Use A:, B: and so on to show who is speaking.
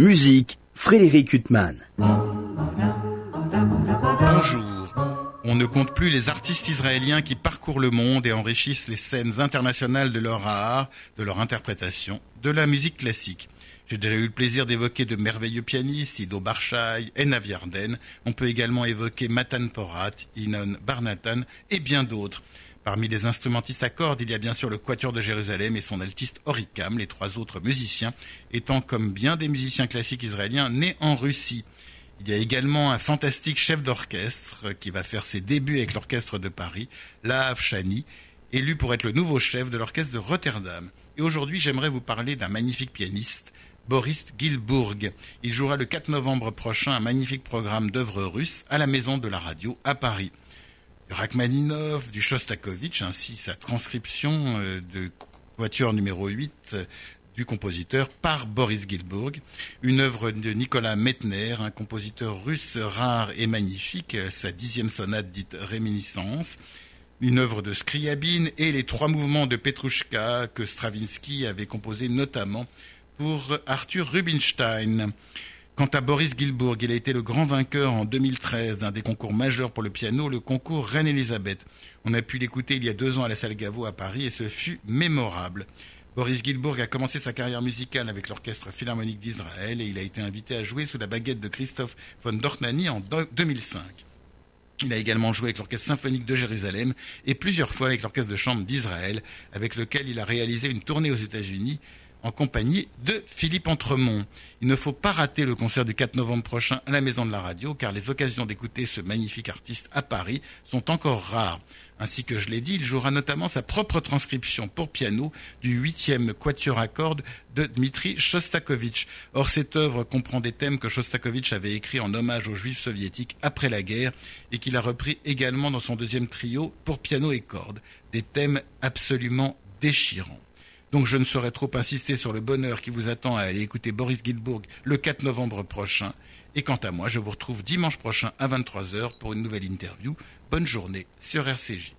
A: Musique, Frédéric Huttman.
B: Bonjour. On ne compte plus les artistes israéliens qui parcourent le monde et enrichissent les scènes internationales de leur art, de leur interprétation, de la musique classique. J'ai déjà eu le plaisir d'évoquer de merveilleux pianistes, Ido Barshai, Enav Yarden. On peut également évoquer Matan Porat, Inon Barnatan et bien d'autres. Parmi les instrumentistes à cordes, il y a bien sûr le Quatuor de Jérusalem et son altiste Orikam, les trois autres musiciens étant comme bien des musiciens classiques israéliens nés en Russie. Il y a également un fantastique chef d'orchestre qui va faire ses débuts avec l'orchestre de Paris, Lahav Shani, élu pour être le nouveau chef de l'orchestre de Rotterdam. Et aujourd'hui, j'aimerais vous parler d'un magnifique pianiste, Boris Gilbourg. Il jouera le 4 novembre prochain un magnifique programme d'œuvres russes à la Maison de la Radio à Paris. Rachmaninov, du Shostakovich, ainsi sa transcription euh, de voiture numéro 8 euh, du compositeur par Boris Gilbourg, une œuvre de Nicolas Metner, un compositeur russe rare et magnifique, euh, sa dixième sonate dite Réminiscence, une œuvre de Scriabine et les trois mouvements de Petrushka que Stravinsky avait composés notamment pour Arthur Rubinstein. Quant à Boris Gilbourg, il a été le grand vainqueur en 2013 d'un des concours majeurs pour le piano, le concours Reine-Élisabeth. On a pu l'écouter il y a deux ans à la salle Gaveau à Paris et ce fut mémorable. Boris Gilbourg a commencé sa carrière musicale avec l'Orchestre Philharmonique d'Israël et il a été invité à jouer sous la baguette de Christophe von Dornani en 2005. Il a également joué avec l'Orchestre symphonique de Jérusalem et plusieurs fois avec l'Orchestre de chambre d'Israël, avec lequel il a réalisé une tournée aux États-Unis en compagnie de Philippe Entremont. Il ne faut pas rater le concert du 4 novembre prochain à la Maison de la Radio, car les occasions d'écouter ce magnifique artiste à Paris sont encore rares. Ainsi que je l'ai dit, il jouera notamment sa propre transcription pour piano du huitième quatuor à cordes de Dmitri Shostakovich. Or, cette œuvre comprend des thèmes que Shostakovich avait écrits en hommage aux juifs soviétiques après la guerre et qu'il a repris également dans son deuxième trio pour piano et cordes. Des thèmes absolument déchirants. Donc je ne saurais trop insister sur le bonheur qui vous attend à aller écouter Boris Gilbourg le 4 novembre prochain. Et quant à moi, je vous retrouve dimanche prochain à 23h pour une nouvelle interview. Bonne journée sur RCJ.